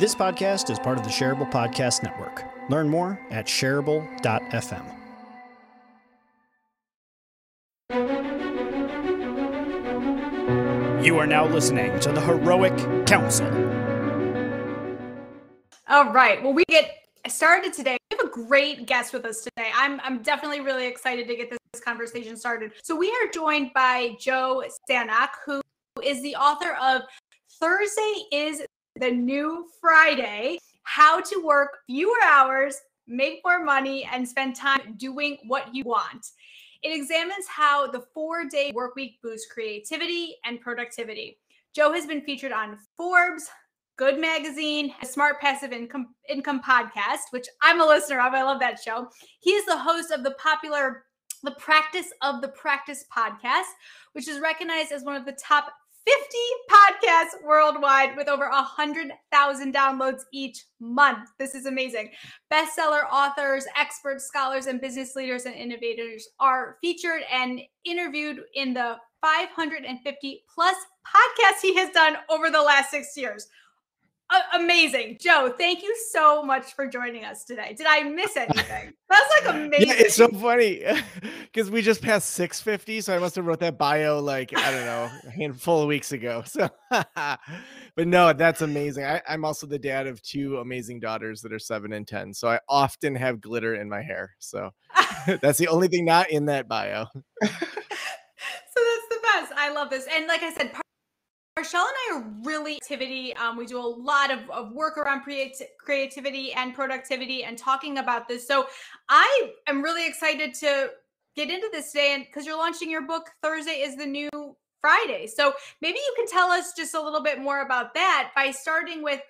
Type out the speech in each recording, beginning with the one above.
This podcast is part of the Shareable Podcast Network. Learn more at shareable.fm. You are now listening to the Heroic Council. All right. Well, we get started today. We have a great guest with us today. I'm I'm definitely really excited to get this, conversation started. So we are joined by Joe Sanok, who is the author of Thursday is the New Friday: How to Work Fewer Hours, Make More Money, and Spend Time Doing What You Want. It examines how the four day work week boosts creativity and productivity. Joe has been featured on Forbes, Good Magazine, Smart Passive Income, Income podcast, which I'm a listener of. I love that show. He is the host of the popular The Practice of the Practice podcast, which is recognized as one of the top 50 podcasts worldwide with over 100,000 downloads each month. This is amazing. Bestseller authors, experts, scholars, and business leaders and innovators are featured and interviewed in the 550 plus podcasts he has done over the last six years amazing. Joe, thank you so much for joining us today. Did I miss anything? That's like amazing. Yeah, it's so funny because we just passed 650. So I must have wrote that bio like, I don't know, a handful of weeks ago. So, but no, that's amazing. I, I'm also the dad of two amazing daughters that are seven and 10. So I often have glitter in my hair. So that's the only thing not in that bio. so that's the best. I love this. And like I said, Parchelle and I are really activity. Um, we do a lot of, of work around creati- creativity and productivity and talking about this. So I am really excited to get into this today and because you're launching your book Thursday is the new Friday. So maybe you can tell us just a little bit more about that by starting with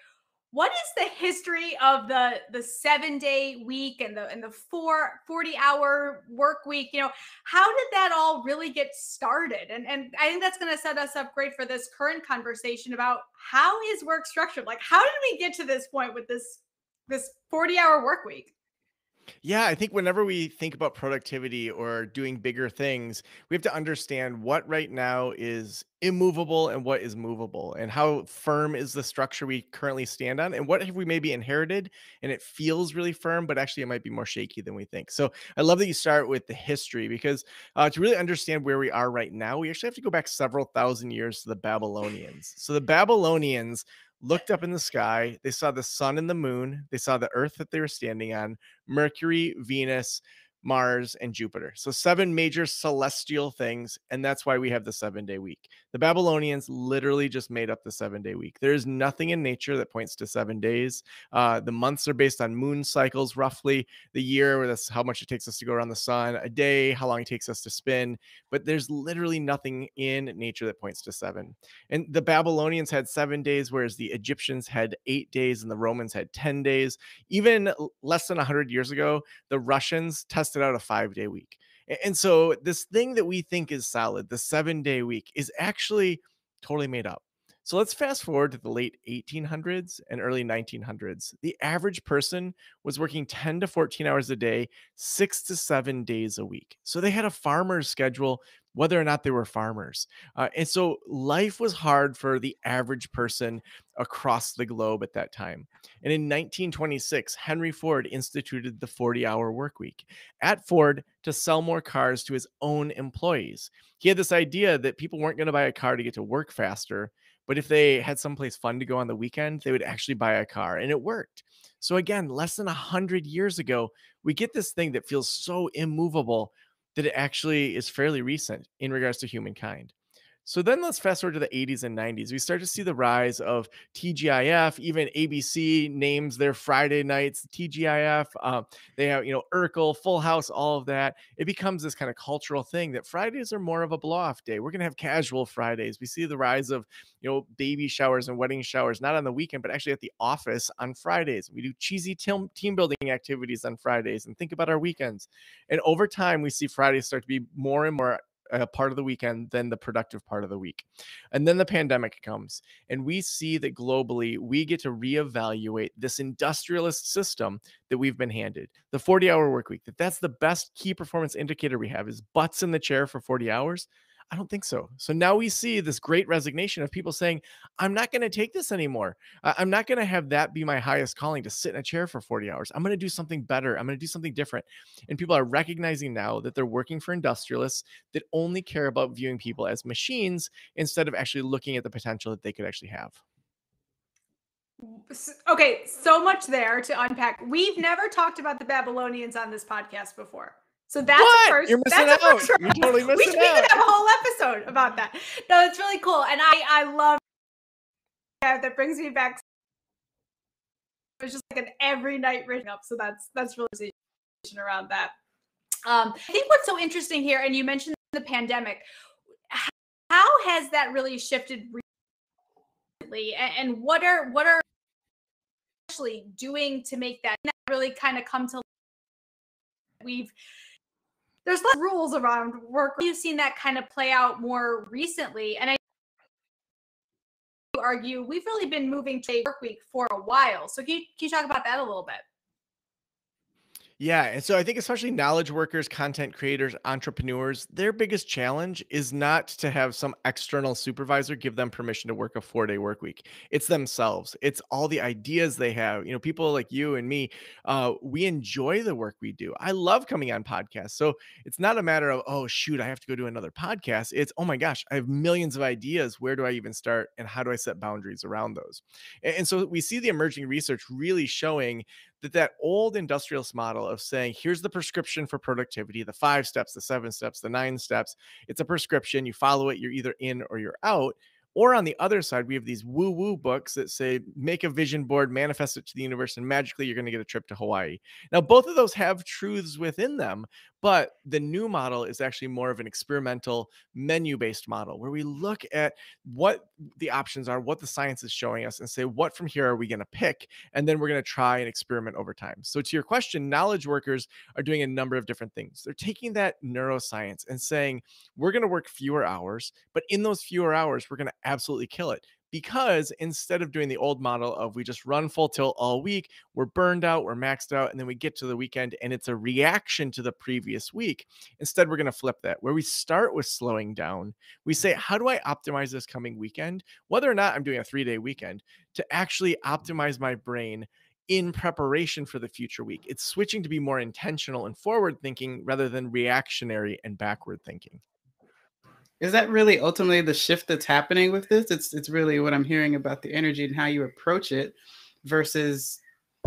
what is the history of the the seven day week and the and the four 40 hour work week? You know how did that all really get started? And and i think that's going to set us up great for this current conversation about how is work structured? Like how did we get to this point with this this 40 hour work week yeah, I think whenever we think about productivity or doing bigger things, we have to understand what right now is immovable and what is movable and how firm is the structure we currently stand on and what have we maybe inherited and it feels really firm but actually it might be more shaky than we think. So i love that you start with the history because uh, to really understand where we are right now we actually have to go back several thousand years to the babylonians. So the babylonians looked up in the sky. They saw the sun and the moon. They saw the earth that they were standing on, Mercury, Venus, Mars, and Jupiter. So, seven major celestial things. And that's why we have the seven day week. The Babylonians literally just made up the seven day week. There is nothing in nature that points to seven days. Uh, the months are based on moon cycles, roughly. The year, where that's how much it takes us to go around the sun, a day, how long it takes us to spin. But there's literally nothing in nature that points to seven. And the Babylonians had seven days, whereas the Egyptians had eight days and the Romans had 10 days. Even less than 100 years ago, the Russians tested tested out a five day week. And so this thing that we think is solid, the seven day week, is actually totally made up. So let's fast forward to the late 1800s and early 1900s. The average person was working 10 to 14 hours a day, six to seven days a week. So they had a farmer's schedule whether or not they were farmers. Uh, and so life was hard for the average person across the globe at that time. And in 1926, Henry Ford instituted the 40 hour work week at Ford to sell more cars to his own employees. He had this idea that people weren't going to buy a car to get to work faster, but if they had someplace fun to go on the weekend, they would actually buy a car. And it worked. So, again, less than 100 years ago, we get this thing that feels so immovable that it actually is fairly recent in regards to humankind. So then let's fast forward to the 80s and 90s. We start to see the rise of TGIF. Even ABC names their Friday nights TGIF. Um, they have, you know, Urkel, Full House, all of that. It becomes this kind of cultural thing that Fridays are more of a blow off day. We're going to have casual Fridays. We see the rise of, you know, baby showers and wedding showers, not on the weekend, but actually at the office on Fridays. We do cheesy team, team building activities on Fridays and think about our weekends. And over time, we see Fridays start to be more and more a part of the weekend than the productive part of the week. And then the pandemic comes, and we see that globally we get to reevaluate this industrialist system that we've been handed. The 40 hour work week, that that's the best key performance indicator we have is butts in the chair for 40 hours. I don't think so. So now we see this great resignation of people saying, I'm not going to take this anymore. I'm not going to have that be my highest calling to sit in a chair for 40 hours. I'm going to do something better. I'm going to do something different. And people are recognizing now that they're working for industrialists that only care about viewing people as machines instead of actually looking at the potential that they could actually have. Okay, so much there to unpack. We've never talked about the Babylonians on this podcast before. So that's what? a first. You're missing that's out. A first You're totally missing we, should, we could have a whole episode about that. No, it's really cool, and I I love that. That brings me back. It's just like an every night written up. So that's that's really around that. Um, I think what's so interesting here, and you mentioned the pandemic. How has that really shifted recently, and, and what are what are actually doing to make that really kind of come to we've there's less rules around work. You've seen that kind of play out more recently, and I argue we've really been moving to a work week for a while. So can you, can you talk about that a little bit? Yeah. And so I think, especially knowledge workers, content creators, entrepreneurs, their biggest challenge is not to have some external supervisor give them permission to work a four day work week. It's themselves, it's all the ideas they have. You know, people like you and me, uh, we enjoy the work we do. I love coming on podcasts. So it's not a matter of, oh, shoot, I have to go do another podcast. It's, oh my gosh, I have millions of ideas. Where do I even start? And how do I set boundaries around those? And, and so we see the emerging research really showing that that old industrialist model of saying here's the prescription for productivity the five steps the seven steps the nine steps it's a prescription you follow it you're either in or you're out or on the other side, we have these woo woo books that say, make a vision board, manifest it to the universe, and magically you're going to get a trip to Hawaii. Now, both of those have truths within them, but the new model is actually more of an experimental menu based model where we look at what the options are, what the science is showing us, and say, what from here are we going to pick? And then we're going to try and experiment over time. So, to your question, knowledge workers are doing a number of different things. They're taking that neuroscience and saying, we're going to work fewer hours, but in those fewer hours, we're going to absolutely kill it because instead of doing the old model of we just run full tilt all week, we're burned out, we're maxed out, and then we get to the weekend and it's a reaction to the previous week. Instead, we're going to flip that where we start with slowing down. We say, mm-hmm. how do I optimize this coming weekend? Whether or not I'm doing a three day weekend to actually optimize my brain in preparation for the future week. It's switching to be more intentional and forward thinking rather than reactionary and backward thinking is that really ultimately the shift that's happening with this? It's it's really what i'm hearing about the energy and how you approach it versus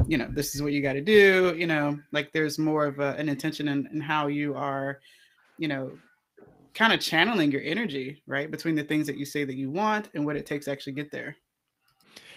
you know this is what you got to do you know like there's more of a, an intention in, in how you are you know kind of channeling your energy right between the things that you say that you want and what it takes to actually get there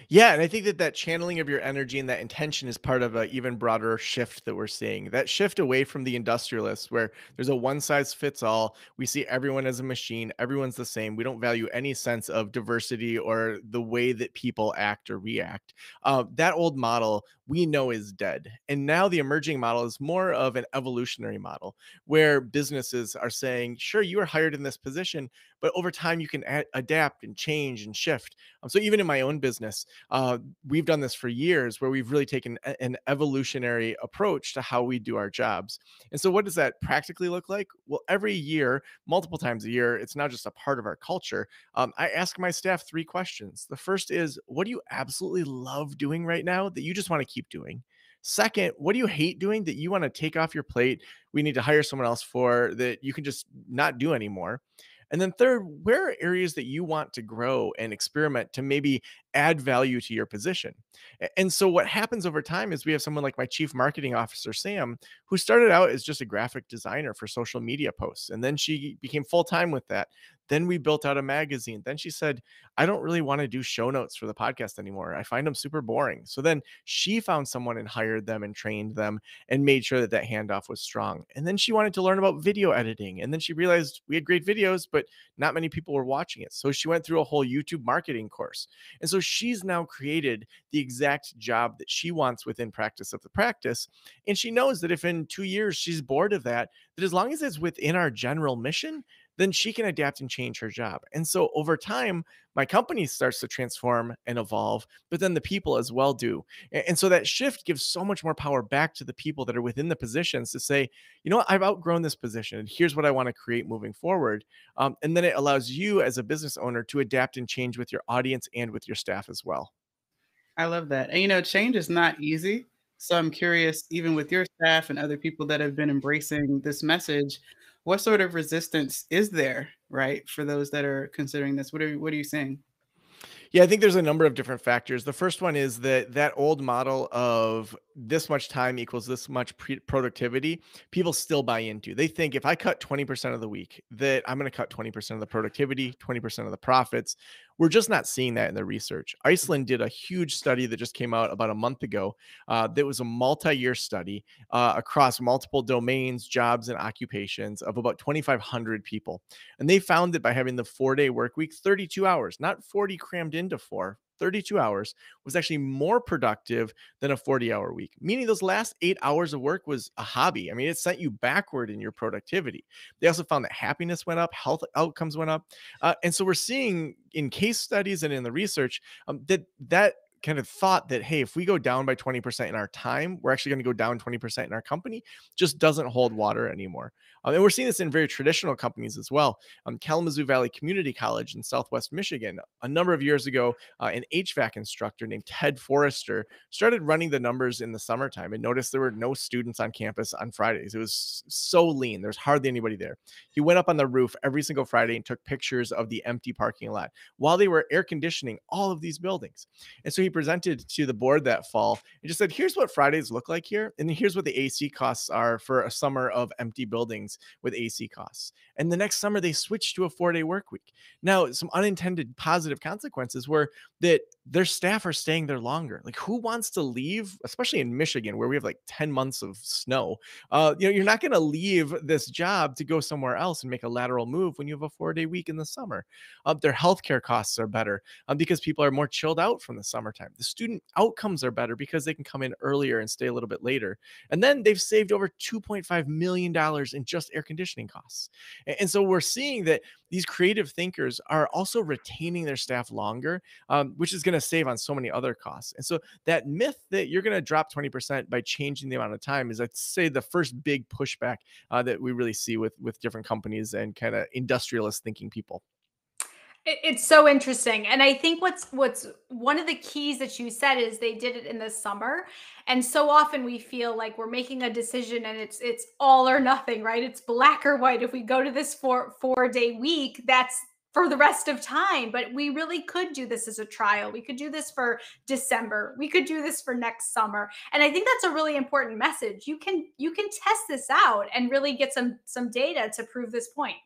yeah, and I think that that channeling of your energy and that intention is part of an even broader shift that we're seeing. That shift away from the industrialists, where there's a one size fits all. We see everyone as a machine. Everyone's the same. We don't value any sense of diversity or the way that people act or react. Uh, that old model we know is dead, and now the emerging model is more of an evolutionary model, where businesses are saying, "Sure, you are hired in this position, but over time you can adapt and change and shift." Um, so even in my own business uh, we've done this for years where we've really taken a, an evolutionary approach to how we do our jobs. And so, what does that practically look like? Well, every year, multiple times a year, it's not just a part of our culture. Um, I ask my staff three questions. The first is, What do you absolutely love doing right now that you just want to keep doing? Second, what do you hate doing that you want to take off your plate? We need to hire someone else for that you can just not do anymore. And then third, where are areas that you want to grow and experiment to maybe add value to your position? And so what happens over time is we have someone like my chief marketing officer, Sam, who started out as just a graphic designer for social media posts. And then she became full time with that. Then we built out a magazine. Then she said, I don't really want to do show notes for the podcast anymore. I find them super boring. So then she found someone and hired them and trained them and made sure that that handoff was strong. And then she wanted to learn about video editing. And then she realized we had great videos, but not many people were watching it. So she went through a whole YouTube marketing course. And so she's now created the exact job that she wants within practice of the practice. And she knows that if in two years she's bored of that, that as long as it's within our general mission, then she can adapt and change her job. And so over time, my company starts to transform and evolve, but then the people as well do. And so that shift gives so much more power back to the people that are within the positions to say, you know what, I've outgrown this position and here's what I want to create moving forward. Um, and then it allows you as a business owner to adapt and change with your audience and with your staff as well. I love that. And you know, change is not easy. So I'm curious, even with your staff and other people that have been embracing this message, what sort of resistance is there, right, for those that are considering this? What are what are you saying? Yeah, I think there's a number of different factors. The first one is that that old model of this much time equals this much pre- productivity, people still buy into. They think if I cut 20% of the week, that I'm going to cut 20% of the productivity, 20% of the profits. We're just not seeing that in the research. Iceland did a huge study that just came out about a month ago. Uh, that was a multi year study uh, across multiple domains, jobs, and occupations of about 2,500 people. And they found that by having the four day work week, 32 hours, not 40 crammed into four, 32 hours was actually more productive than a 40 hour week, meaning those last eight hours of work was a hobby. I mean, it sent you backward in your productivity. They also found that happiness went up, health outcomes went up. Uh, and so we're seeing in case studies and in the research um, that that kind of thought that hey if we go down by 20% in our time we're actually going to go down 20% in our company just doesn't hold water anymore um, and we're seeing this in very traditional companies as well. Um, Kalamazoo Valley Community College in Southwest Michigan, a number of years ago, uh, an HVAC instructor named Ted Forrester started running the numbers in the summertime and noticed there were no students on campus on Fridays. It was so lean, there's hardly anybody there. He went up on the roof every single Friday and took pictures of the empty parking lot while they were air conditioning all of these buildings. And so he presented to the board that fall and just said, here's what Fridays look like here. And here's what the AC costs are for a summer of empty buildings with AC costs. And the next summer, they switched to a four day work week. Now, some unintended positive consequences were that their staff are staying there longer. Like, who wants to leave, especially in Michigan, where we have like 10 months of snow? Uh, you know, you're not going to leave this job to go somewhere else and make a lateral move when you have a four day week in the summer. Uh, their healthcare costs are better uh, because people are more chilled out from the summertime. The student outcomes are better because they can come in earlier and stay a little bit later. And then they've saved over $2.5 million in just air conditioning costs. And so we're seeing that these creative thinkers are also retaining their staff longer, um, which is going to save on so many other costs. And so that myth that you're going to drop 20% by changing the amount of time is, I'd say, the first big pushback uh, that we really see with with different companies and kind of industrialist thinking people. It's so interesting. And I think what's what's one of the keys that you said is they did it in the summer. And so often we feel like we're making a decision and it's it's all or nothing, right? It's black or white. If we go to this four four day week, that's for the rest of time. But we really could do this as a trial. We could do this for December. We could do this for next summer. And I think that's a really important message. You can you can test this out and really get some some data to prove this point.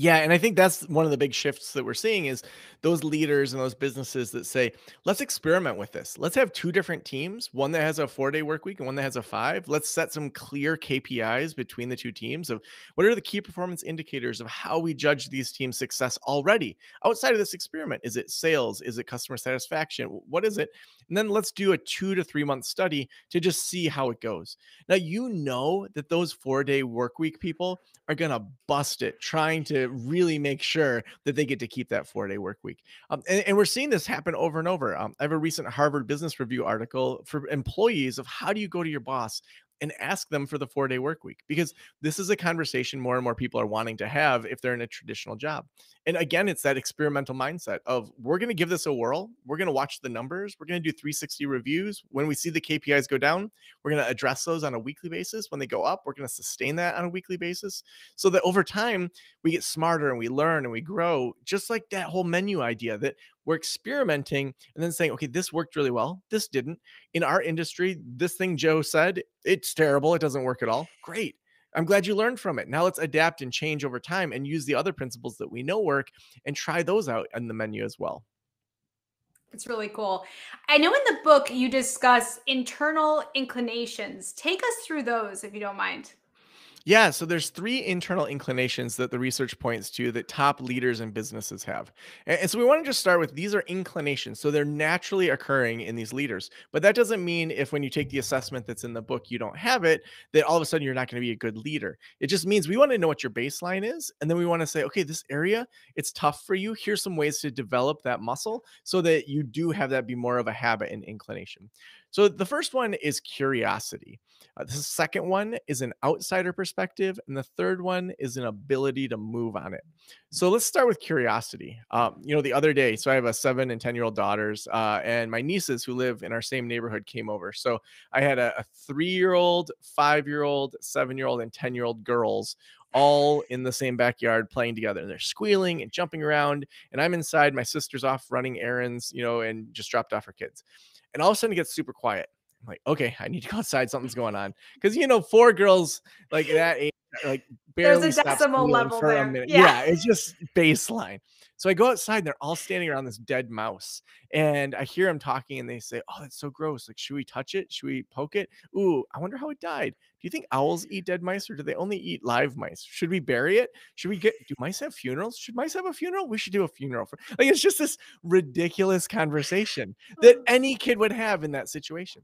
Yeah, and I think that's one of the big shifts that we're seeing is those leaders and those businesses that say, let's experiment with this. Let's have two different teams, one that has a four day work week and one that has a five. Let's set some clear KPIs between the two teams of what are the key performance indicators of how we judge these teams' success already outside of this experiment. Is it sales? Is it customer satisfaction? What is it? And then let's do a two to three month study to just see how it goes. Now, you know that those four day work week people are going to bust it trying to really make sure that they get to keep that four day work week. Um, and, and, we're seeing this happen over and over. Um, I have a recent Harvard Business Review article for employees of how do you go to your boss and ask them for the four day work week because this is a conversation more and more people are wanting to have if they're in a traditional job. And again, it's that experimental mindset of we're going to give this a whirl. We're going to watch the numbers. We're going to do 360 reviews. When we see the KPIs go down, we're going to address those on a weekly basis. When they go up, we're going to sustain that on a weekly basis so that over time we get smarter and we learn and we grow, just like that whole menu idea that we're experimenting and then saying, okay, this worked really well. This didn't. In our industry, this thing Joe said, it's terrible. It doesn't work at all. Great I'm glad you learned from it. Now let's adapt and change over time and use the other principles that we know work and try those out in the menu as well. It's really cool. I know in the book you discuss internal inclinations. Take us through those if you don't mind. Yeah, so there's three internal inclinations that the research points to that top leaders and businesses have. And, so we want to just start with these are inclinations. So they're naturally occurring in these leaders. But that doesn't mean if when you take the assessment that's in the book you don't have it, that all of a sudden you're not going to be a good leader. It just means we want to know what your baseline is and then we want to say, okay, this area it's tough for you. Here's some ways to develop that muscle so that you do have that be more of a habit and inclination. So the first one is curiosity. Uh, the second one is an outsider perspective, and the third one is an ability to move on it. So let's start with curiosity. Um, you know, the other day, so I have a seven and 10 year old daughters, uh, and my nieces who live in our same neighborhood came over. So I had a, a three year old, five year old, seven year old, and 10 year old girls all in the same backyard playing together. And they're squealing and jumping around. And I'm inside, my sister's off running errands, you know, and just dropped off her kids. And all of a sudden it gets super quiet. I'm like, okay, I need to go outside. Something's going on. Because you know, four girls like that age, like barely There's a decimal level for there. a minute. Yeah. Yeah. it's just baseline. So I go outside and they're all standing around this dead mouse. And I hear them talking and they say, Oh, that's so gross. Like, should we touch it? Should we poke it? Ooh, I wonder how it died. Do you think owls eat dead mice or do they only eat live mice? Should we bury it? Should we get do mice have funerals? Should mice have a funeral? We should do a funeral for like it's just this ridiculous conversation that any kid would have in that situation.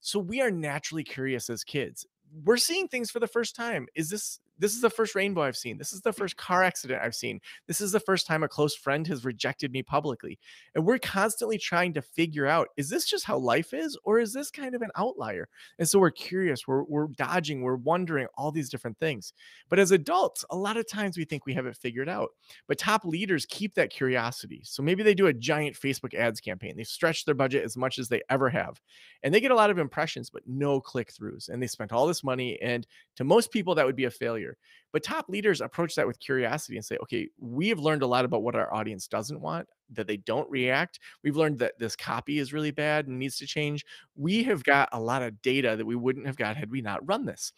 So we are naturally curious as kids. We're seeing things for the first time. Is this this is the first rainbow I've seen. This is the first car mm-hmm. accident I've seen. This is the first time a close friend has rejected me publicly. And we're constantly trying to figure out is this just how life is or is this kind of an outlier? And so we're curious, we're we're dodging, we're wondering all these different things. But as adults, a lot of times we think we have it figured out. But top leaders keep that curiosity. So maybe they do a giant Facebook ads campaign. They stretch their budget as much as they ever have. And they get a lot of impressions, but no click throughs. And they spent all this money. And to most people, that would be a failure. But top leaders approach that with curiosity and say, okay, we have learned a lot about what our audience doesn't want, that they don't react. We've learned that this copy is really bad and needs to change. We have got a lot of data that we wouldn't have got had we not run this.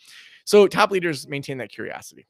So top leaders maintain that curiosity.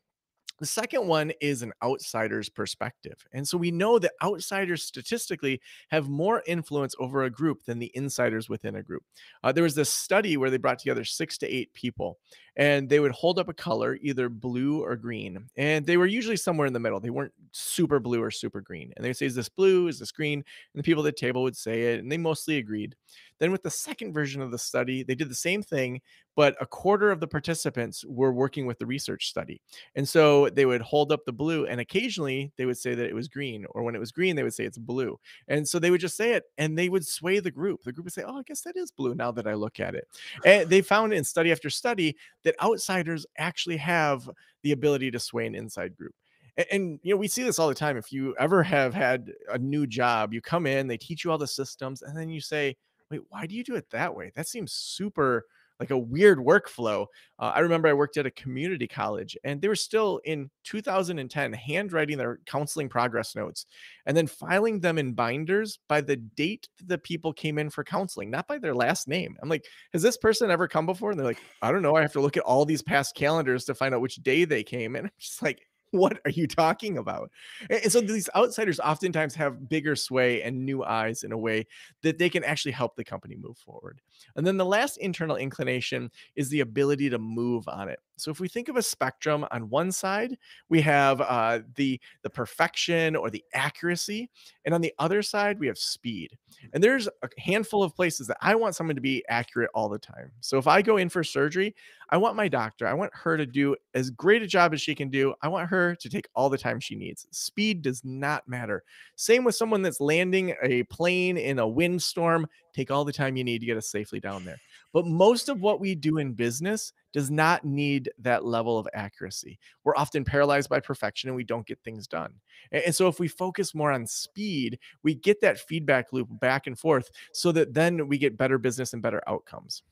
The second one is an outsider's perspective. And so we know that outsiders statistically have more influence over a group than the insiders within a group. Uh, there was this study where they brought together six to eight people and they would hold up a color, either blue or green. And they were usually somewhere in the middle. They weren't super blue or super green. And they would say, Is this blue? Is this green? And the people at the table would say it, and they mostly agreed. Then, with the second version of the study, they did the same thing, but a quarter of the participants were working with the research study. And so they would hold up the blue, and occasionally they would say that it was green, or when it was green, they would say it's blue. And so they would just say it, and they would sway the group. The group would say, "Oh, I guess that is blue now that I look at it." And they found in study after study that outsiders actually have the ability to sway an inside group. And, and, you know, we see this all the time. If you ever have had a new job, you come in, they teach you all the systems, and then you say, "Wait, why do you do it that way? That seems super." Like a weird workflow. Uh, I remember I worked at a community college and they were still in 2010 handwriting their counseling progress notes and then filing them in binders by the date the people came in for counseling, not by their last name. I'm like, has this person ever come before? And they're like, I don't know. I have to look at all these past calendars to find out which day they came. And I'm just like, what are you talking about? And, so these outsiders oftentimes have bigger sway and new eyes in a way that they can actually help the company move forward. And then the last internal inclination is the ability to move on it. So if we think of a spectrum, on one side we have uh, the the perfection or the accuracy, and on the other side we have speed. And there's a handful of places that I want someone to be accurate all the time. So if I go in for surgery, I want my doctor, I want her to do as great a job as she can do. I want her to take all the time she needs. Speed does not matter. Same with someone that's landing a plane in a windstorm. Take all the time you need to get us safely down there. But most of what we do in business does not need that level of accuracy. We're often paralyzed by perfection and we don't get things done. And, and so if we focus more on speed, we get that feedback loop back and forth so that then we get better business and better outcomes.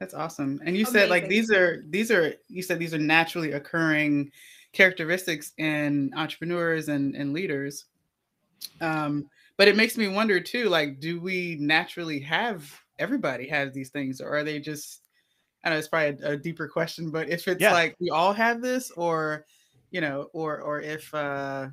That's awesome. And you said like these are these are you said these are naturally occurring characteristics in entrepreneurs and, and leaders. Um, but it makes me wonder too, like, do we naturally have everybody have these things, or are they just I know it's probably a, a deeper question, but if it's Yeah. like we all have this, or you know, or or if uh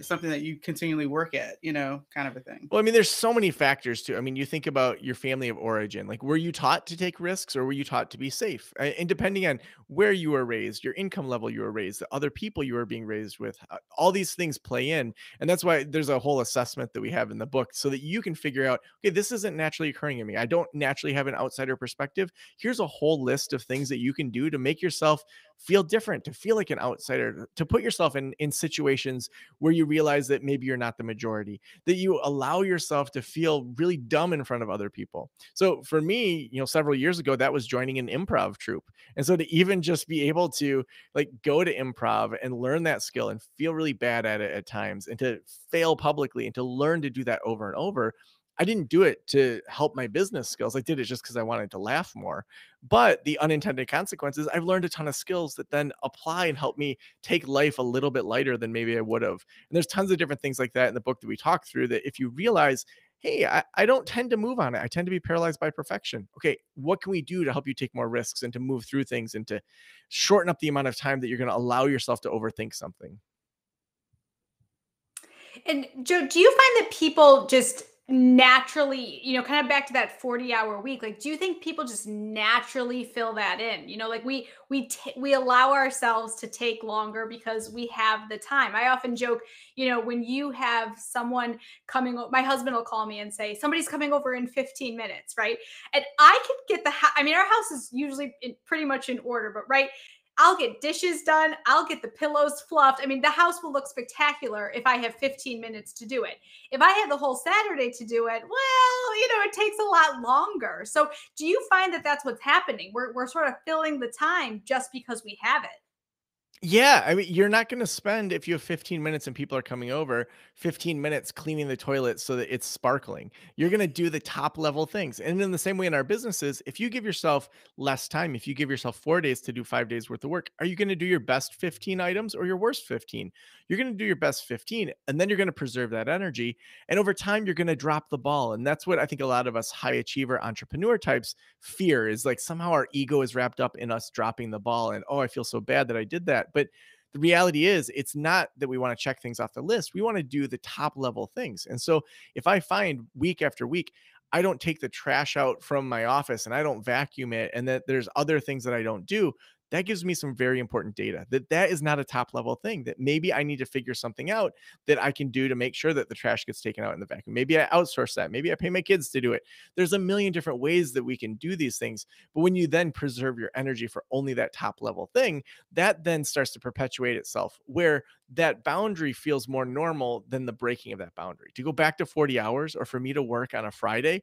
something that you continually work at, you know, kind of a thing. Well, I mean, there's so many factors too. I mean, you think about your family of origin. Like, were you taught to take risks or were you taught to be safe? And depending on where you were raised, your income level you were raised, the other people you were being raised with, uh, all these things play in. And that's why there's a whole assessment that we have in the book so that you can figure out, okay, this isn't naturally occurring in me. I don't naturally have an outsider perspective. Here's a whole list of things that you can do to make yourself feel different, to feel like an outsider, to put yourself in in situations where you realize that maybe you're not the majority, that you allow yourself to feel really dumb in front of other people. So for me, you know, several years ago, that was joining an improv troupe. And so to even just be able to like go to improv and learn that skill and feel really bad at it at times and to fail publicly and to learn to do that over and over I didn't do it to help my business skills. I did it just because I wanted to laugh more. But the unintended consequences, I've learned a ton of skills that then apply and help me take life a little bit lighter than maybe I would have. And there's tons of different things like that in the book that we talk through that if you realize, hey, I, I don't tend to move on it, I tend to be paralyzed by perfection. Okay, what can we do to help you take more risks and to move through things and to shorten up the amount of time that you're going to allow yourself to overthink something? And Joe, do you find that people just naturally you know kind of back to that 40 hour week like do you think people just naturally fill that in? You know like we we t- we allow ourselves to take longer because we have the time. I often joke you know when you have someone coming my husband will call me and say somebody's coming over in 15 minutes right? And i can get the i mean our house is usually in, pretty much in order but right I'll get dishes done. I'll get the pillows fluffed. I mean, the house will look spectacular if I have 15 minutes to do it. If I have the whole Saturday to do it, well, you know, it takes a lot longer. So, do you find that that's what's happening? We're, we're sort of filling the time just because we have it. Yeah, I mean, you're not going to spend if you have 15 minutes and people are coming over, 15 minutes cleaning the toilet so that it's sparkling. You're going to do the top level things. And in the same way in our businesses, if you give yourself less time, if you give yourself 4 days to do 5 days worth of work, are you going to do your best 15 items or your worst 15? You're going to do your best 15 and then you're going to preserve that energy and over time you're going to drop the ball. And that's what I think a lot of us high achiever entrepreneur types fear is like somehow our ego is wrapped up in us dropping the ball and oh, I feel so bad that I did that but the reality is it's not that we want to check things off the list we want to do the top level things and so if i find week after week i don't take the trash out from my office and i don't vacuum it and that there's other things that i don't do that gives me some very important data that that is not a top level thing that maybe i need to figure something out that i can do to make sure that the trash gets taken out in the vacuum. Maybe i outsource that maybe i pay my kids to do it. There's a million different ways that we can do these things but when you then preserve your energy for only that top level thing that then starts to perpetuate itself where that boundary feels more normal than the breaking of that boundary. To go back to 40 hours or for me to work on a friday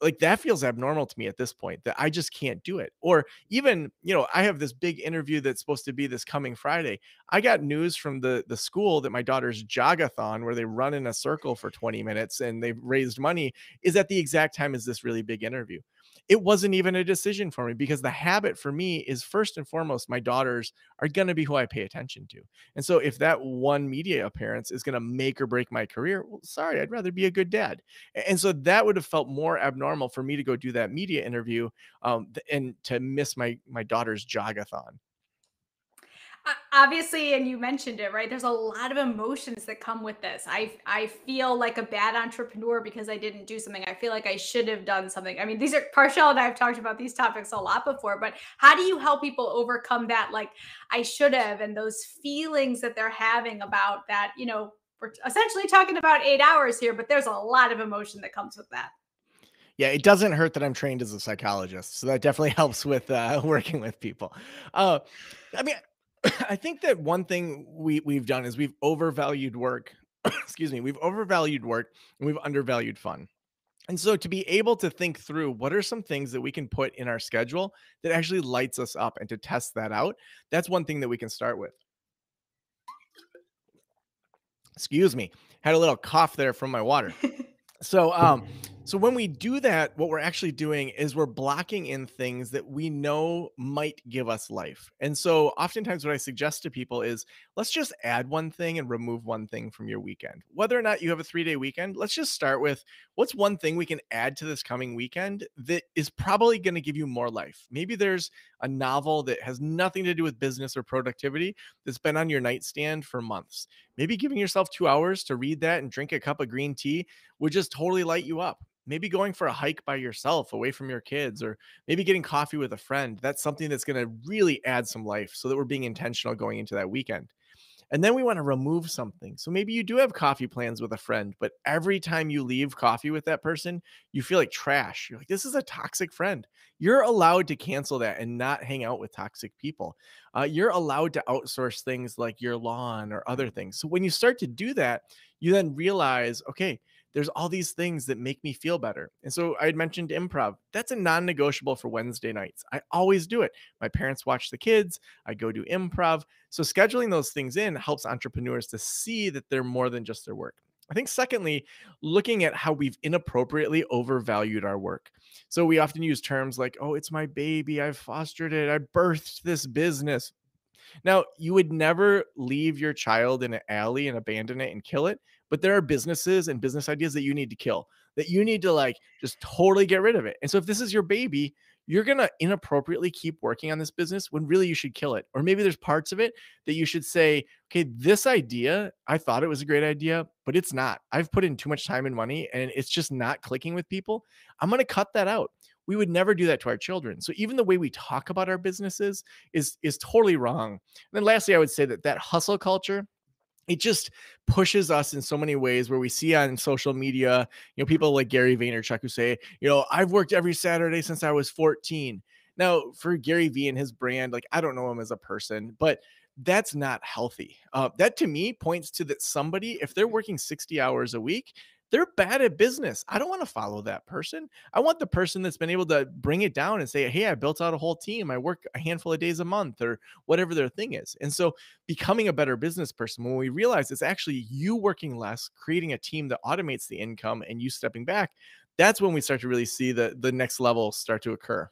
like that feels abnormal to me at this point that I just can't do it. Or even, you know, I have this big interview that's supposed to be this coming Friday. I got news from the the school that my daughter's jogathon where they run in a circle for 20 minutes and they've raised money is at the exact time as this really big interview it wasn't even a decision for me because the habit for me is first and foremost my daughters are going to be who I pay attention to. And so if that one media appearance is going to make or break my career, well, sorry, I'd rather be a good dad. And so that would have felt more abnormal for me to go do that media interview um, and to miss my my daughter's jogathon obviously and you mentioned it right? There's a lot of emotions that come with this. I i feel like a bad entrepreneur because i didn't do something. I feel like i should have done something. I mean these are Parchelle and i've talked about these topics a lot before but how do you help people overcome that like i should have and those feelings that they're having about that? You know we're essentially talking about eight hours here but there's a lot of emotion that comes with that. Yeah, it doesn't hurt that I'm trained as a psychologist, so that definitely helps with uh, working with people. Uh, I mean, I think that one thing we we've done is we've overvalued work. excuse me, we've overvalued work and we've undervalued fun. And so to be able to think through what are some things that we can put in our schedule that actually lights us up and to test that out, that's one thing that we can start with. Excuse me. Had a little cough there from my water. So um So when we do that, what we're actually doing is we're blocking in things that we know might give us life. And so oftentimes what I suggest to people is let's just add one thing and remove one thing from your weekend. Whether or not you have a 3-day weekend, let's just start with what's one thing we can add to this coming weekend that is probably going to give you more life. Maybe there's a novel that has nothing to do with business or productivity that's been on your nightstand for months. Maybe giving yourself 2 hours to read that and drink a cup of green tea would just totally light you up maybe going for a hike by yourself away from your kids or maybe getting coffee with a friend that's something that's going to really add some life so that we're being intentional going into that weekend. And then we want to remove something. So maybe you do have coffee plans with a friend but every time you leave coffee with that person you feel like trash. You're like this is a toxic friend. You're allowed to cancel that and not hang out with toxic people. Uh, you're allowed to outsource things like your lawn or other things. So when you start to do that you then realize okay there's all these things that make me feel better. And so I had mentioned improv. That's a non negotiable for Wednesday nights. I always do it. My parents watch the kids, I go do improv. So scheduling those things in helps entrepreneurs to see that they're more than just their work. I think, secondly, looking at how we've inappropriately overvalued our work. So we often use terms like, oh, it's my baby. I've fostered it. I birthed this business. Now, you would never leave your child in an alley and abandon it and kill it, but there are businesses and business ideas that you need to kill, that you need to like just totally get rid of it. And so if this is your baby, you're going to inappropriately keep working on this business when really you should kill it. Or maybe there's parts of it that you should say, okay, this idea, I thought it was a great idea, but it's not. I've put in too much time and money and it's just not clicking with people. I'm going to cut that out we would never do that to our children so even the way we talk about our businesses is is totally wrong and then lastly i would say that that hustle culture it just pushes us in so many ways where we see on social media, you know, people like Gary Vaynerchuk who say, you know, I've worked every Saturday since I was 14. Now, for Gary Vee and his brand, like I don't know him as a person, but that's not healthy. Uh, that to me points to that somebody, if they're working 60 hours a week, they're bad at business. I don't want to follow that person. I want the person that's been able to bring it down and say, Hey, I built out a whole team. I work a handful of days a month or whatever their thing is. And so becoming a better business person, when we realize it's actually you working less, creating a team that automates the income and you stepping back, that's when we start to really see the, the next level start to occur.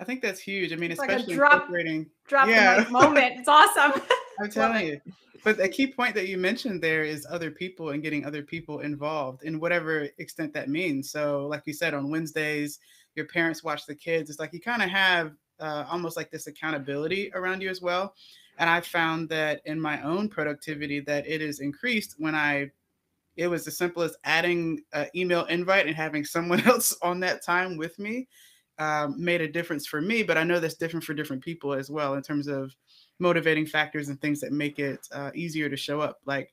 I think that's huge. I mean, It's especially like a drop, incorporating. drop Yeah. the mic moment. It's awesome. I'm telling you. But a key point that you mentioned there is other people and getting other people involved in whatever extent that means. So, like you said, on Wednesdays, your parents watch the kids. It's like you kind of have uh, almost like this accountability around you as well. And I found that in my own productivity, that it is increased when I. It was as simple as adding an email invite and having someone else on that time with me um, made a difference for me. But I know that's different for different people as well in terms of motivating factors and things that make it uh, easier to show up. Like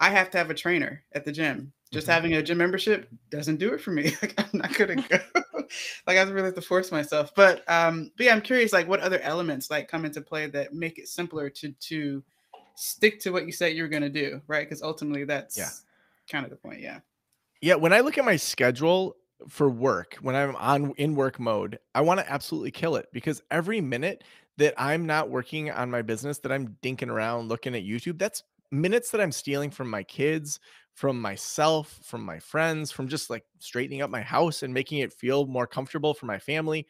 I have to have a trainer at the gym. Just Mhm. having a gym membership doesn't do it for me. Like I'm not gonna go. like I really have to force myself. But um, but yeah, I'm curious. Like what other elements like come into play that make it simpler to to stick to what you said you're gonna do, right? Because ultimately that's Yeah. kind of the point. Yeah. Yeah, when I look at my schedule for work, when I'm on in work mode, I want to absolutely kill it because every minute that I'm not working on my business, that I'm dinking around looking at YouTube, that's minutes that I'm stealing from my kids, from myself, from my friends, from just like straightening up my house and making it feel more comfortable for my family.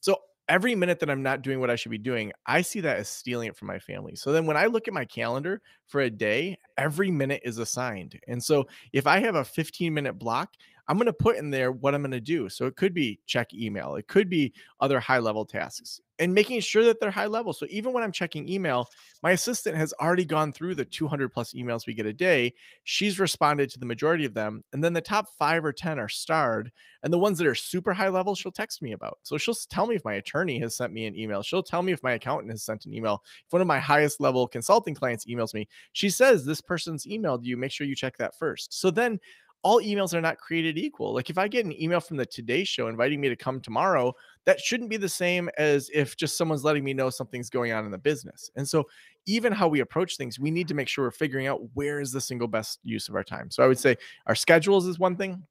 So every minute that I'm not doing what I should be doing, I see that as stealing it from my family. So then when I look at my calendar for a day, every minute is assigned. And so if I have a 15 minute block, I'm going to put in there what I'm going to do. So it could be check email, it could be other high level tasks and making sure that they're high level. So even when I'm checking email, my assistant has already gone through the 200 plus emails we get a day. She's responded to the majority of them. And then the top five or 10 are starred. And the ones that are super high level, she'll text me about. So she'll tell me if my attorney has sent me an email. She'll tell me if my accountant has sent an email. If one of my highest level consulting clients emails me, she says, This person's emailed you. Make sure you check that first. So then all emails are not created equal. Like if I get an email from the Today Show inviting me to come tomorrow, that shouldn't be the same as if just someone's letting me know something's going on in the business. And so even how we approach things, we need to make sure we're figuring out where is the single best use of our time. So I would say our schedules is one thing.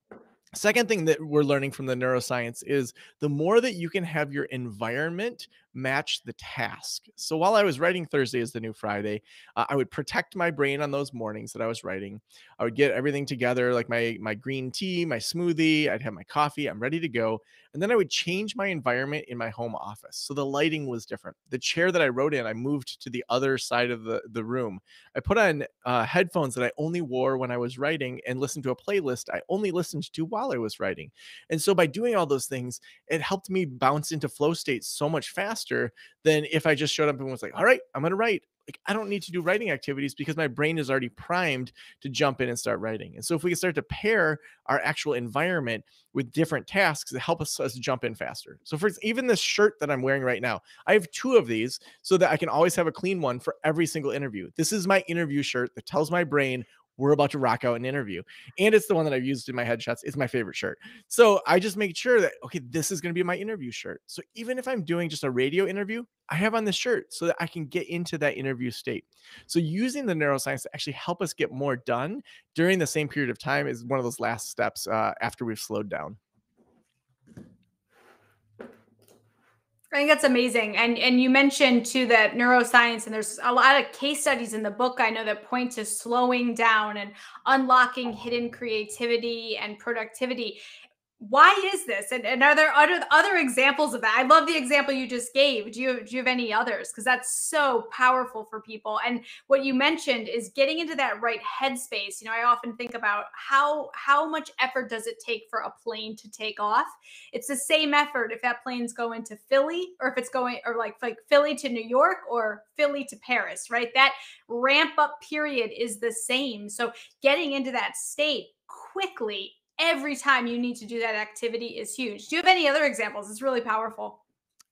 Second thing that we're learning from the neuroscience is the more that you can have your environment match the task. So while I was writing Thursday is the new Friday, uh, I would protect my brain on those mornings that I was writing. I would get everything together, like my my green tea, my smoothie. I'd have my coffee. I'm ready to go, and then I would change my environment in my home office. So the lighting was different. The chair that I wrote in, I moved to the other side of the the room. I put on uh, headphones that I only wore when I was writing and listened to a playlist I only listened to while I was writing. And so by doing all those things, it helped me bounce into flow state so much faster than if I just showed up and was like, all right, I'm going to write. Like, I don't need to do writing activities because my brain is already primed to jump in and start writing. And so, if we can start to pair our actual environment with different tasks, it helps us jump in faster. So, for even this shirt that I'm wearing right now, I have two of these so that I can always have a clean one for every single interview. This is my interview shirt that tells my brain we're about to rock out an interview. And it's the one that I've used in my headshots. It's my favorite shirt. So I just make sure that, okay, this is going to be my interview shirt. So even if I'm doing just a radio interview, I have on this shirt so that I can get into that interview state. So using the neuroscience to actually help us get more done during the same period of time is one of those last steps uh, after we've slowed down. I think that's amazing. And and you mentioned too that neuroscience and there's a lot of case studies in the book I know that point to slowing down and unlocking hidden creativity and productivity why is this? And, and are there other other examples of that? I love the example you just gave. Do you do you have any others? Because that's so powerful for people. And what you mentioned is getting into that right headspace. You know i often think about how how much effort does it take for a plane to take off? It's the same effort if that plane's going to philly or if it's going or like like philly to new york or philly to paris right? That ramp up period is the same. So getting into that state quickly every time you need to do that activity is huge. Do you have any other examples? It's really powerful.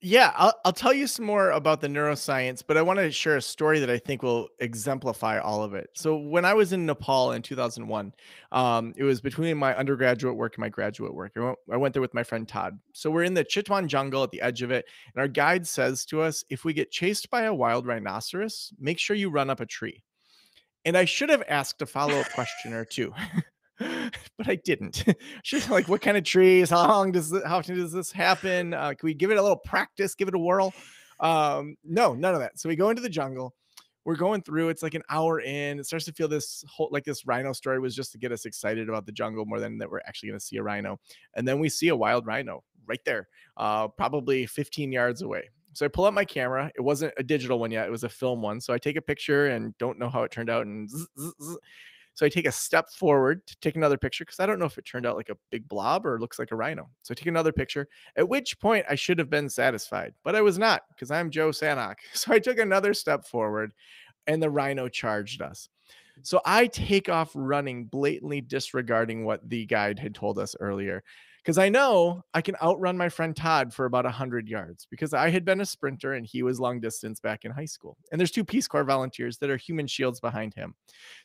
Yeah, I'll, I'll tell you some more about the neuroscience, but I want to share a story that I think will exemplify all of it. So, when I was in Nepal in 2001, um, it was between my undergraduate work and my graduate work. I went, I went there with my friend Todd. So, we're in the Chitwan jungle at the edge of it, and our guide says to us if we get chased by a wild rhinoceros, make sure you run up a tree. And I should have asked a follow up question or two. but I didn't. She's like, "What kind of trees? How long does this, how often does this happen? Uh, can we give it a little practice? Give it a whirl?" Um, no, none of that. So we go into the jungle. We're going through. It's like an hour in. It starts to feel this whole like this rhino story was just to get us excited about the jungle more than that we're actually going to see a rhino. And then we see a wild rhino right there, uh, probably 15 yards away. So I pull out my camera. It wasn't a digital one yet; it was a film one. So I take a picture and don't know how it turned out. And zzz, zzz, so I take a step forward to take another picture because I don't know if it turned out like a big blob or looks like a rhino. So I take another picture, at which point I should have been satisfied, but I was not because I'm Joe Sanok. So I took another step forward and the rhino charged us. So I take off running, blatantly disregarding what the guide had told us earlier because I know I can outrun my friend Todd for about 100 yards because I had been a sprinter and he was long distance back in high school. And there's two Peace Corps volunteers that are human shields behind him.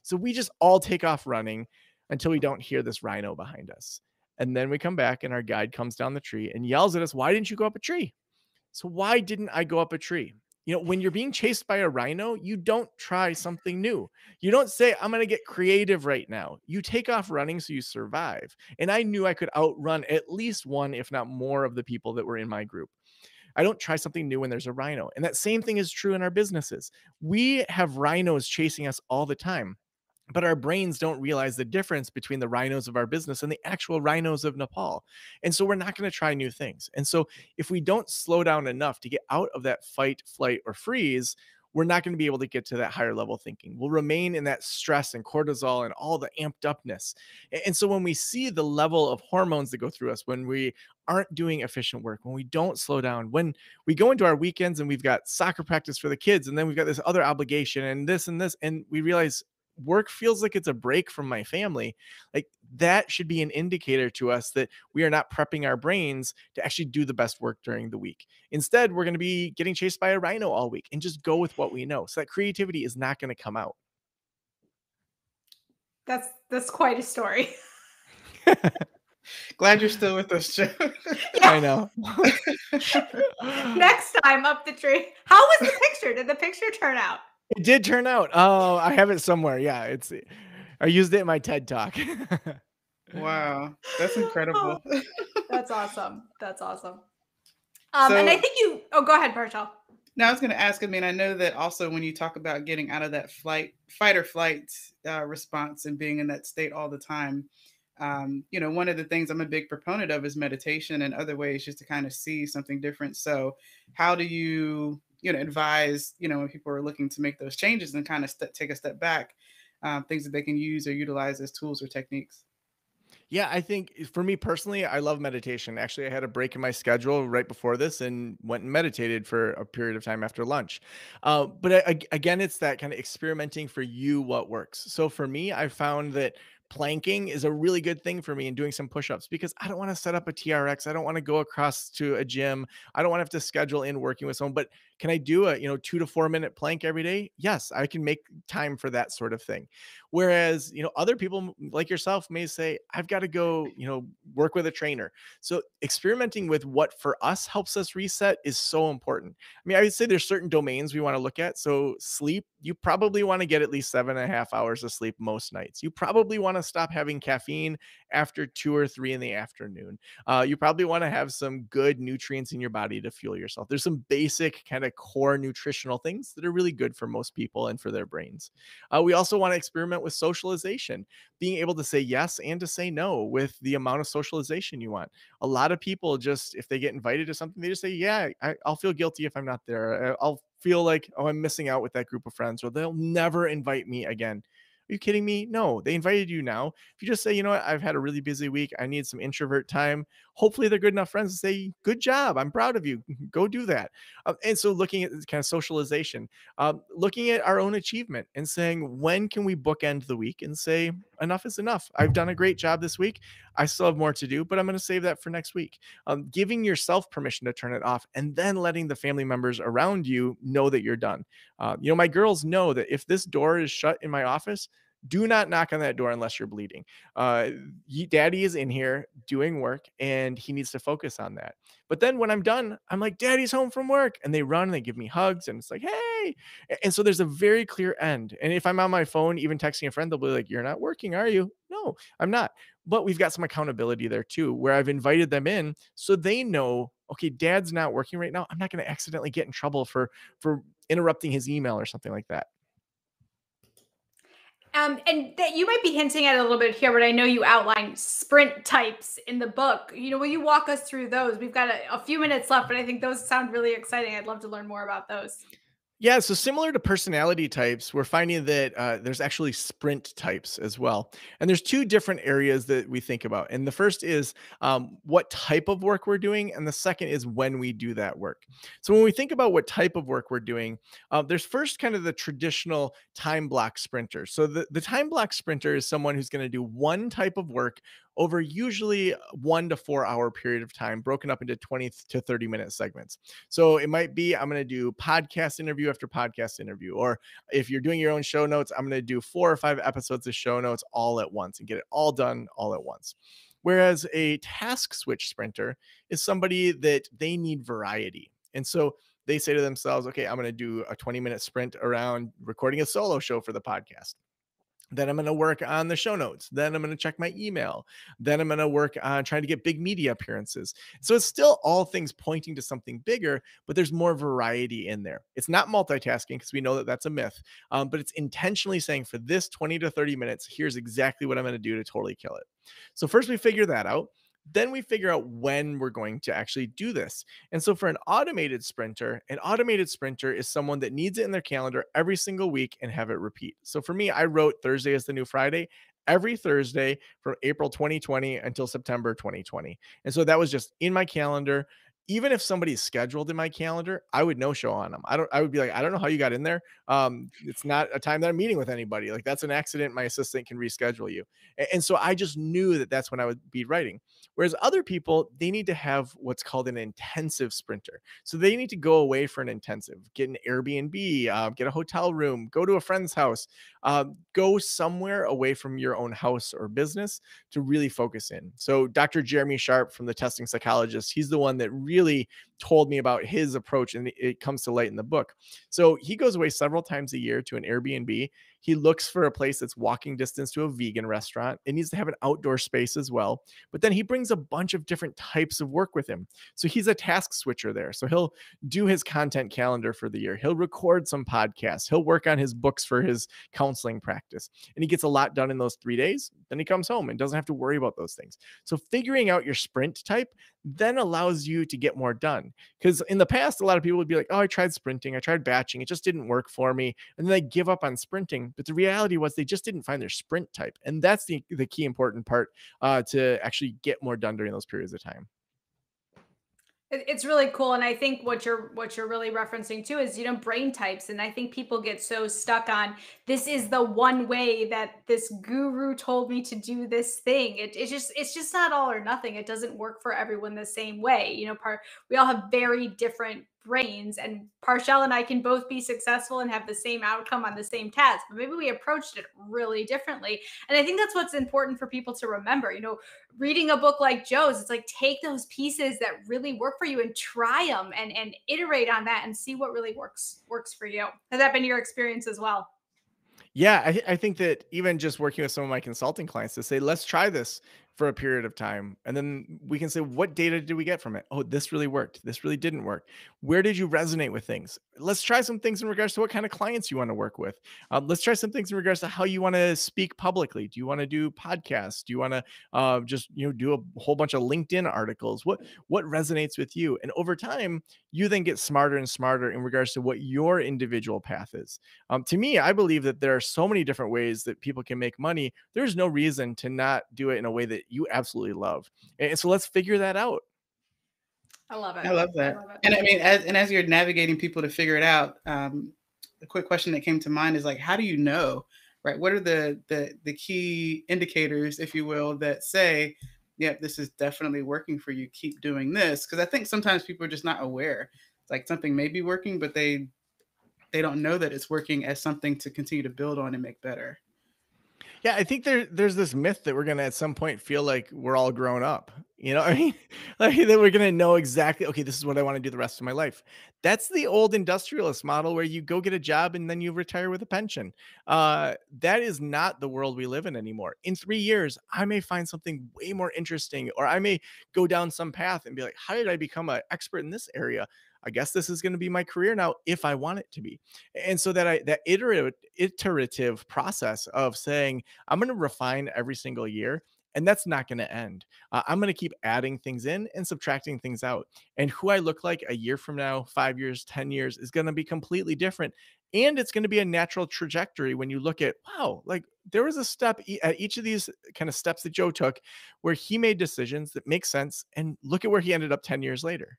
So we just all take off running until we don't hear this rhino behind us. And then we come back and our guide comes down the tree and yells at us, Why didn't you go up a tree? So why didn't I go up a tree? You know, when you're being chased by a rhino, you don't try something new. You don't say, I'm going to get creative right now. You take off running so you survive. And I knew I could outrun at least one, if not more, of the people that were in my group. I don't try something new when there's a rhino. And that same thing is true in our businesses. We have rhinos chasing us all the time but our brains don't realize the difference between the rhinos of our business and the actual rhinos of Nepal. And so we're not going to try new things. And so if we don't slow down enough to get out of that fight, flight, or freeze, we're not going to be able to get to that higher level thinking. We'll remain in that stress and cortisol and all the amped upness. And so when we see the level of hormones that go through us, when we aren't doing efficient work, when we don't slow down, when we go into our weekends and we've got soccer practice for the kids, and then we've got this other obligation and this and this, and we realize work feels like it's a break from my family, like that should be an indicator to us that we are not prepping our brains to actually do the best work during the week. Instead, we're going to be getting chased by a rhino all week and just go with what we know. So that creativity is not going to come out. That's that's quite a story. Glad you're still with us, Joe. I know. Next time up the tree. How was the picture? Did the picture turn out? It did turn out. Oh, I have it somewhere. Yeah, it's. I used it in my TED talk. wow, that's incredible. That's awesome. That's awesome. Um, so, and I think you Oh, go ahead, Parchelle. Now I was going to ask. I mean, I know that also when you talk about getting out of that flight, fight or flight uh, response, and being in that state all the time, um, you know, one of the things I'm a big proponent of is meditation and other ways just to kind of see something different. So, how do you, you know, advise, you know, when people are looking to make those changes and kind of st- take a step back, um, things that they can use or utilize as tools or techniques? Yeah, I think eh, for me personally, I love meditation. Actually, I had a break in my schedule right before this and went and meditated for a period of time after lunch. Uh, but I, again, it's that kind of experimenting for you what works. So for me, I found that planking is a really good thing for me and doing some push-ups because I don't want to set up a TRX. I don't want to go across to a gym. I don't want to have to schedule in working with someone, but can I do a, you know, 2 to 4 minute plank every day? Yes, I can make time for that sort of thing. Whereas, you know, other people like yourself may say, I've got to go, you know, work with a trainer. So experimenting with what for us helps us reset is so important. I mean, I would say there's certain domains we want to look at. So sleep, you probably want to get at least seven and a half hours of sleep most nights. You probably want to stop having caffeine after two or three in the afternoon. Uh, you probably want to have some good nutrients in your body to fuel yourself. There's some basic kind of core nutritional things that are really good for most people and for their brains. Uh, we also want to experiment with socialization, being able to say yes and to say no with the amount of socialization you want. A lot of people just, if they get invited to something, they just say, Yeah, I, I'll feel guilty if I'm not there. I'll feel like, oh, I'm missing out with that group of friends, or they'll never invite me again. Are you kidding me? No, they invited you now. If you just say, you know what, I've had a really busy week, I need some introvert time. Hopefully, they're good enough friends to say, good job, I'm proud of you. Go do that. Uh, and so, looking at kind of socialization, um, looking at our own achievement and saying, when can we bookend the week and say, enough is enough. I've done a great job this week. I still have more to do, but I'm going to save that for next week. Um, giving yourself permission to turn it off and then letting the family members around you know that you're done. Uh, you know, my girls know that if this door is shut in my office, do not knock on that door unless you're bleeding. Uh, daddy is in here doing work and he needs to focus on that. But then when I'm done, I'm like, Daddy's home from work. And they run and they give me hugs and it's like, hey. And so there's a very clear end. And if I'm on my phone, even texting a friend, they'll be like, You're not working, are you? No, I'm not. But we've got some accountability there too, where I've invited them in so they know, okay, dad's not working right now. I'm not going to accidentally get in trouble for for interrupting his email or something like that. Um, and that you might be hinting at a little bit here, but I know you outline sprint types in the book. You know, will you walk us through those? We've got a, a few minutes left, but I think those sound really exciting. I'd love to learn more about those. Yeah, so similar to personality types, we're finding that uh, there's actually sprint types as well. And there's two different areas that we think about. And the first is um, what type of work we're doing, and the second is when we do that work. So when we think about what type of work we're doing, uh, there's first kind of the traditional time block sprinter. So the, the time block sprinter is someone who's going to do one type of work over usually one to four hour period of time, broken up into 20 to 30 minute segments. So it might be I'm going to do podcast interview after podcast interview, or if you're doing your own show notes, I'm going to do four or five episodes of show notes all at once and get it all done all at once. Whereas a task switch sprinter is somebody that they need variety. And so they say to themselves, okay, I'm going to do a 20 minute sprint around recording a solo show for the podcast. Then I'm going to work on the show notes. Then I'm going to check my email. Then I'm going to work on trying to get big media appearances. So it's still all things pointing to something bigger, but there's more variety in there. It's not multitasking because we know that that's a myth, um, but it's intentionally saying for this 20 to 30 minutes, here's exactly what I'm going to do to totally kill it. So first we figure that out. Then we figure out when we're going to actually do this. And so for an automated sprinter, an automated sprinter is someone that needs it in their calendar every single week and have it repeat. So for me, I wrote Thursday as the new Friday every Thursday from April 2020 until September 2020. And so that was just in my calendar even if somebody's scheduled in my calendar, I would no show on them. I don't, I would be like, I don't know how you got in there. Um, it's not a time that I'm meeting with anybody. Like that's an accident. My assistant can reschedule you. And, and so I just knew that that's when I would be writing. Whereas other people, they need to have what's called an intensive sprinter. So they need to go away for an intensive, get an Airbnb, uh, get a hotel room, go to a friend's house, uh, go somewhere away from your own house or business to really focus in. So Dr. Jeremy Sharp from the testing psychologist, he's the one that really told me about his approach and it comes to light in the book. So he goes away several times a year to an Airbnb. He looks for a place that's walking distance to a vegan restaurant. It needs to have an outdoor space as well. But then he brings a bunch of different types of work with him. So he's a task switcher there. So he'll do his content calendar for the year. He'll record some podcasts. He'll work on his books for his counseling practice. And he gets a lot done in those three days. Then he comes home and doesn't have to worry about those things. So figuring out your sprint type then allows you to get more done. Because in the past, a lot of people would be like, oh, I tried sprinting, I tried batching, it just didn't work for me. And then they give up on sprinting. But the reality was they just didn't find their sprint type. And that's the, the key important part uh, to actually get more done during those periods of time it's really cool and i think what you're what you're really referencing too is you know brain types and i think people get so stuck on this is the one way that this guru told me to do this thing it, it's just it's just not all or nothing it doesn't work for everyone the same way you know part we all have very different brains and Parchelle and I can both be successful and have the same outcome on the same task, but maybe we approached it really differently. And I think that's what's important for people to remember. You know, reading a book like Joe's, it's like take those pieces that really work for you and try them and and iterate on that and see what really works works for you. Has that been your experience as well? Yeah, I, I think that even just working with some of my consulting clients to say, let's try this for a period of time. And then we can say, what data did we get from it? Oh, this really worked. This really didn't work. Where did you resonate with things? Let's try some things in regards to what kind of clients you want to work with. Um, let's try some things in regards to how you want to speak publicly. Do you want to do podcasts? Do you want to uh, just you know do a whole bunch of LinkedIn articles? What what resonates with you? And over time, you then get smarter and smarter in regards to what your individual path is. Um, to me, I believe that there are so many different ways that people can make money. There's no reason to not do it in a way that you absolutely love. And so let's figure that out. I love it. I love that. I love and I mean, as, and as you're navigating people to figure it out, um, a quick question that came to mind is like, how do you know, right? What are the the the key indicators, if you will, that say, yeah, this is definitely working for you. Keep doing this, because I think sometimes people are just not aware. It's like something may be working, but they they don't know that it's working as something to continue to build on and make better. Yeah, I think there there's this myth that we're gonna at some point feel like we're all grown up. You know, I mean, like that we're gonna know exactly. Okay, this is what I want to do the rest of my life. That's the old industrialist model where you go get a job and then you retire with a pension. Uh, that is not the world we live in anymore. In three years, I may find something way more interesting, or I may go down some path and be like, how did I become an expert in this area? I guess this is going to be my career now if I want it to be. And so that I that iterative iterative process of saying I'm going to refine every single year and that's not going to end. Uh, I'm going to keep adding things in and subtracting things out. And who I look like a year from now, 5 years, 10 years is going to be completely different and it's going to be a natural trajectory when you look at wow like there was a step at each of these kind of steps that joe took where he made decisions that make sense and look at where he ended up 10 years later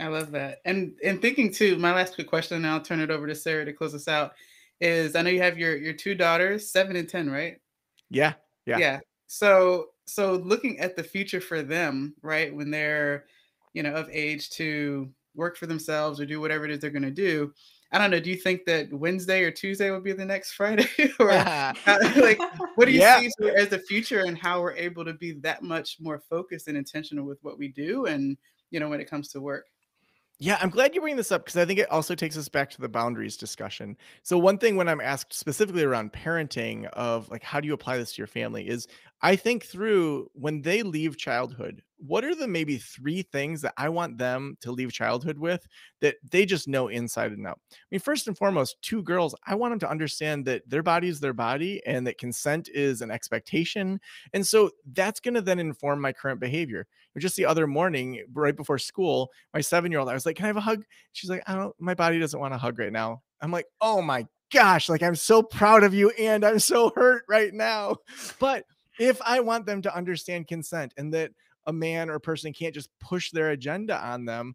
I love that. And and thinking too, my last quick question, and I'll turn it over to Sarah to close us out. Is I know you have your your two daughters, seven and ten, right? Yeah, yeah, yeah. So so looking at the future for them, right, when they're you know of age to work for themselves or do whatever it is they're going to do. I don't know. Do you think that Wednesday or Tuesday will be the next Friday, or uh, like what do you yeah. see as the future and how we're able to be that much more focused and intentional with what we do, and you know when it comes to work? Yeah, I'm glad you bring this up because I think it also takes us back to the boundaries discussion. So one thing when I'm asked specifically around parenting of like how do you apply this to your family is I think through when they leave childhood, what are the maybe three things that I want them to leave childhood with that they just know inside and out? I mean, first and foremost, two girls, I want them to understand that their body is their body and that consent is an expectation. And so that's going to then inform my current behavior. Just the other morning, right before school, my seven year old, I was like, Can I have a hug? She's like, I don't, my body doesn't want a hug right now. I'm like, Oh my gosh, like I'm so proud of you and I'm so hurt right now. But if I want them to understand consent and that a man or a person can't just push their agenda on them,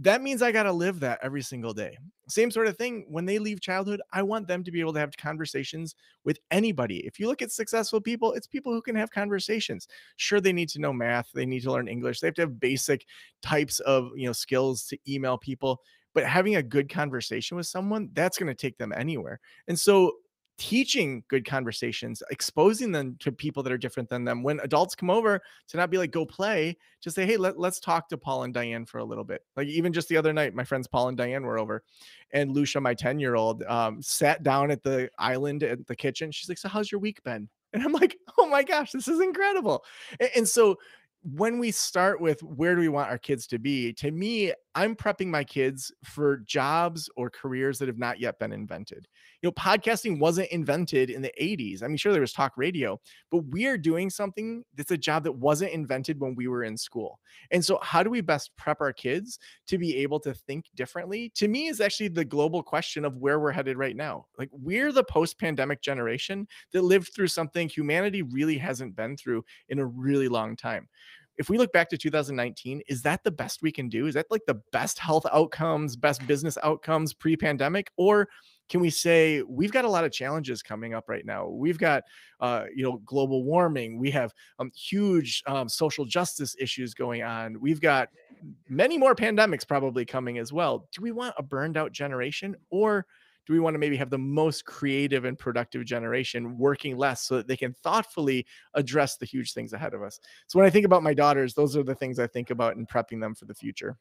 that means I got to live that every single day. Same sort of thing when they leave childhood. I want them to be able to have conversations with anybody. If you look at successful people, it's people who can have conversations. Sure, they need to know math, they need to learn English, they have to have basic types of you know skills to email people. But having a good conversation with someone, that's going to take them anywhere. And so teaching good conversations, exposing them to people that are different than them. When adults come over, to not be like, go play, just say, hey, let, let's talk to Paul and Diane for a little bit. Like even just the other night, my friends Paul and Diane were over, and Lucia, my 10 year old, um, sat down at the island at the kitchen. She's like, so how's your week been? And I'm like, oh my gosh, this is incredible. And, and so when we start with where do we want our kids to be, to me, I'm prepping my kids for jobs or careers that have not yet been invented. You know, podcasting wasn't invented in the 80s. I mean, sure, there was talk radio, but we are doing something that's a job that wasn't invented when we were in school. And so, how do we best prep our kids to be able to think differently? To me, is actually the global question of where we're headed right now. Like, we're the post pandemic generation that lived through something humanity really hasn't been through in a really long time if we look back to 2019, is that the best we can do? Is that like the best health outcomes, best business outcomes pre pandemic? Or can we say we've got a lot of challenges coming up right now? We've got, uh, you know, global warming. We have um, huge um, social justice issues going on. We've got many more pandemics probably coming as well. Do we want a burned out generation or do we want to maybe have the most creative and productive generation working less so that they can thoughtfully address the huge things ahead of us? So when I think about my daughters, those are the things I think about in prepping them for the future.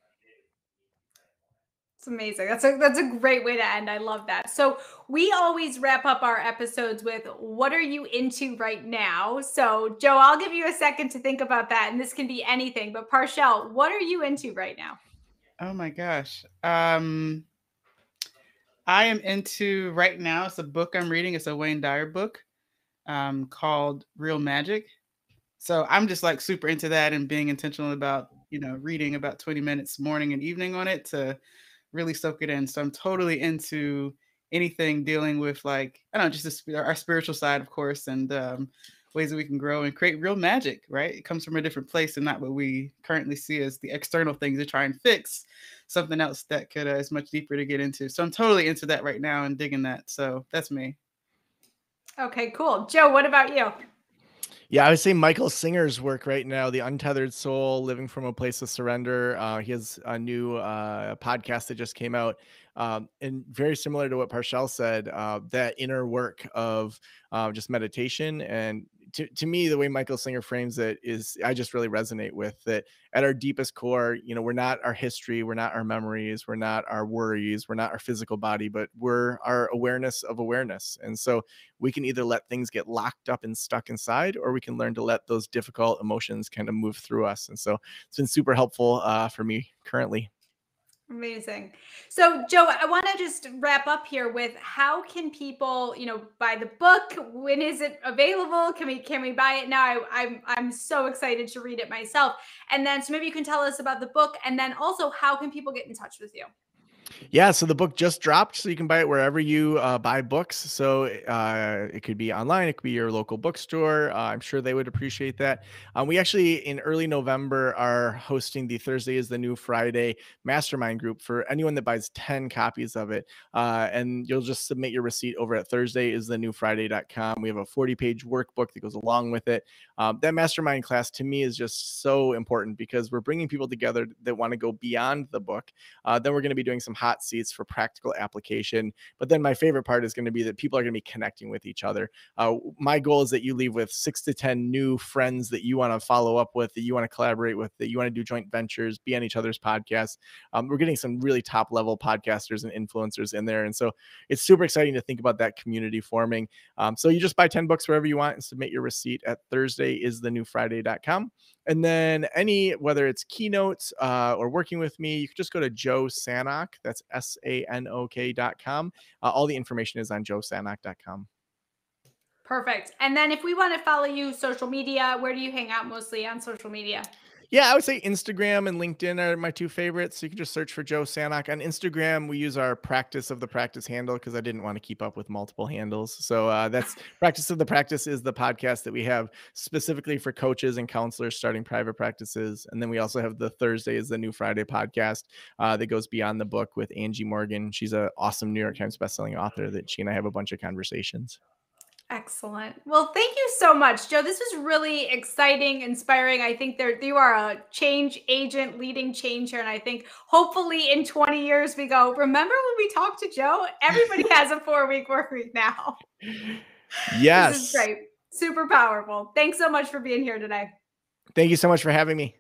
It's amazing. That's a that's a great way to end. I love that. So we always wrap up our episodes with what are you into right now? So Joe, I'll give you a second to think about that. And this can be anything, but Parchelle, what are you into right now? Oh my gosh. Um I am into right now. It's a book I'm reading. It's a Wayne Dyer book um, called Real Magic. So I'm just like super into that and being intentional about you know reading about 20 minutes morning and evening on it to really soak it in. So I'm totally into anything dealing with like I don't know just our spiritual side, of course, and um, ways that we can grow and create real magic. Right? It comes from a different place and not what we currently see as the external things to try and fix something else that could uh, is much deeper to get into. So I'm totally into that right now and digging that. So that's me. Okay, cool. Joe, what about you? Yeah, I would say Michael Singer's work right now, The Untethered Soul, Living from a Place of Surrender. Uh, he has a new uh, podcast that just came out. Um, and very similar to what Parchelle said, uh, that inner work of uh, just meditation and to, to me, the way Michael Singer frames it is, I just really resonate with that. At our deepest core, you know, we're not our history, we're not our memories, we're not our worries, we're not our physical body, but we're our awareness of awareness. And so we can either let things get locked up and stuck inside, or we can learn to let those difficult emotions kind of move through us. And so it's been super helpful uh, for me currently. Amazing. So, Joe, I want to just wrap up here with how can people, you know, buy the book? When is it available? Can we can we buy it now? I, I'm I'm so excited to read it myself. And then, so maybe you can tell us about the book, and then also how can people get in touch with you? Yeah, so the book just dropped, so you can buy it wherever you uh, buy books. So uh, it could be online, it could be your local bookstore. Uh, I'm sure they would appreciate that. Um, we actually, in early November, are hosting the Thursday is the New Friday mastermind group for anyone that buys 10 copies of it. Uh, and you'll just submit your receipt over at Thursday is the new Friday.com. We have a 40 page workbook that goes along with it. Um, that mastermind class to me is just so important because we're bringing people together that want to go beyond the book. Uh, then we're going to be doing some hot seats for practical application. But then my favorite part is going to be that people are going to be connecting with each other. Uh, my goal is that you leave with six to 10 new friends that you want to follow up with, that you want to collaborate with, that you want to do joint ventures, be on each other's podcasts. Um, we're getting some really top level podcasters and influencers in there. And so it's super exciting to think about that community forming. Um, so you just buy 10 books wherever you want and submit your receipt at Thursday is the new Friday.com. And then any, whether it's keynotes uh, or working with me, you can just go to Joe Sanok. That's S A N O K.com. Uh, all the information is on joesanok.com. Perfect. And then if we want to follow you social media, where do you hang out mostly on social media? Yeah, I would say Instagram and LinkedIn are my two favorites. So you can just search for Joe Sanok. On Instagram, we use our practice of the practice handle because I didn't want to keep up with multiple handles. So uh, that's practice of the practice is the podcast that we have specifically for coaches and counselors starting private practices. And then we also have the Thursday is the new Friday podcast uh, that goes beyond the book with Angie Morgan. She's an awesome New York Times bestselling author that she and I have a bunch of conversations. Excellent. Well, thank you so much, Joe. This was really exciting, inspiring. I think there you are a change agent leading change here. And I think hopefully in 20 years we go, remember when we talked to Joe? Everybody has a four week work week now. Yes. This is great. Super powerful. Thanks so much for being here today. Thank you so much for having me.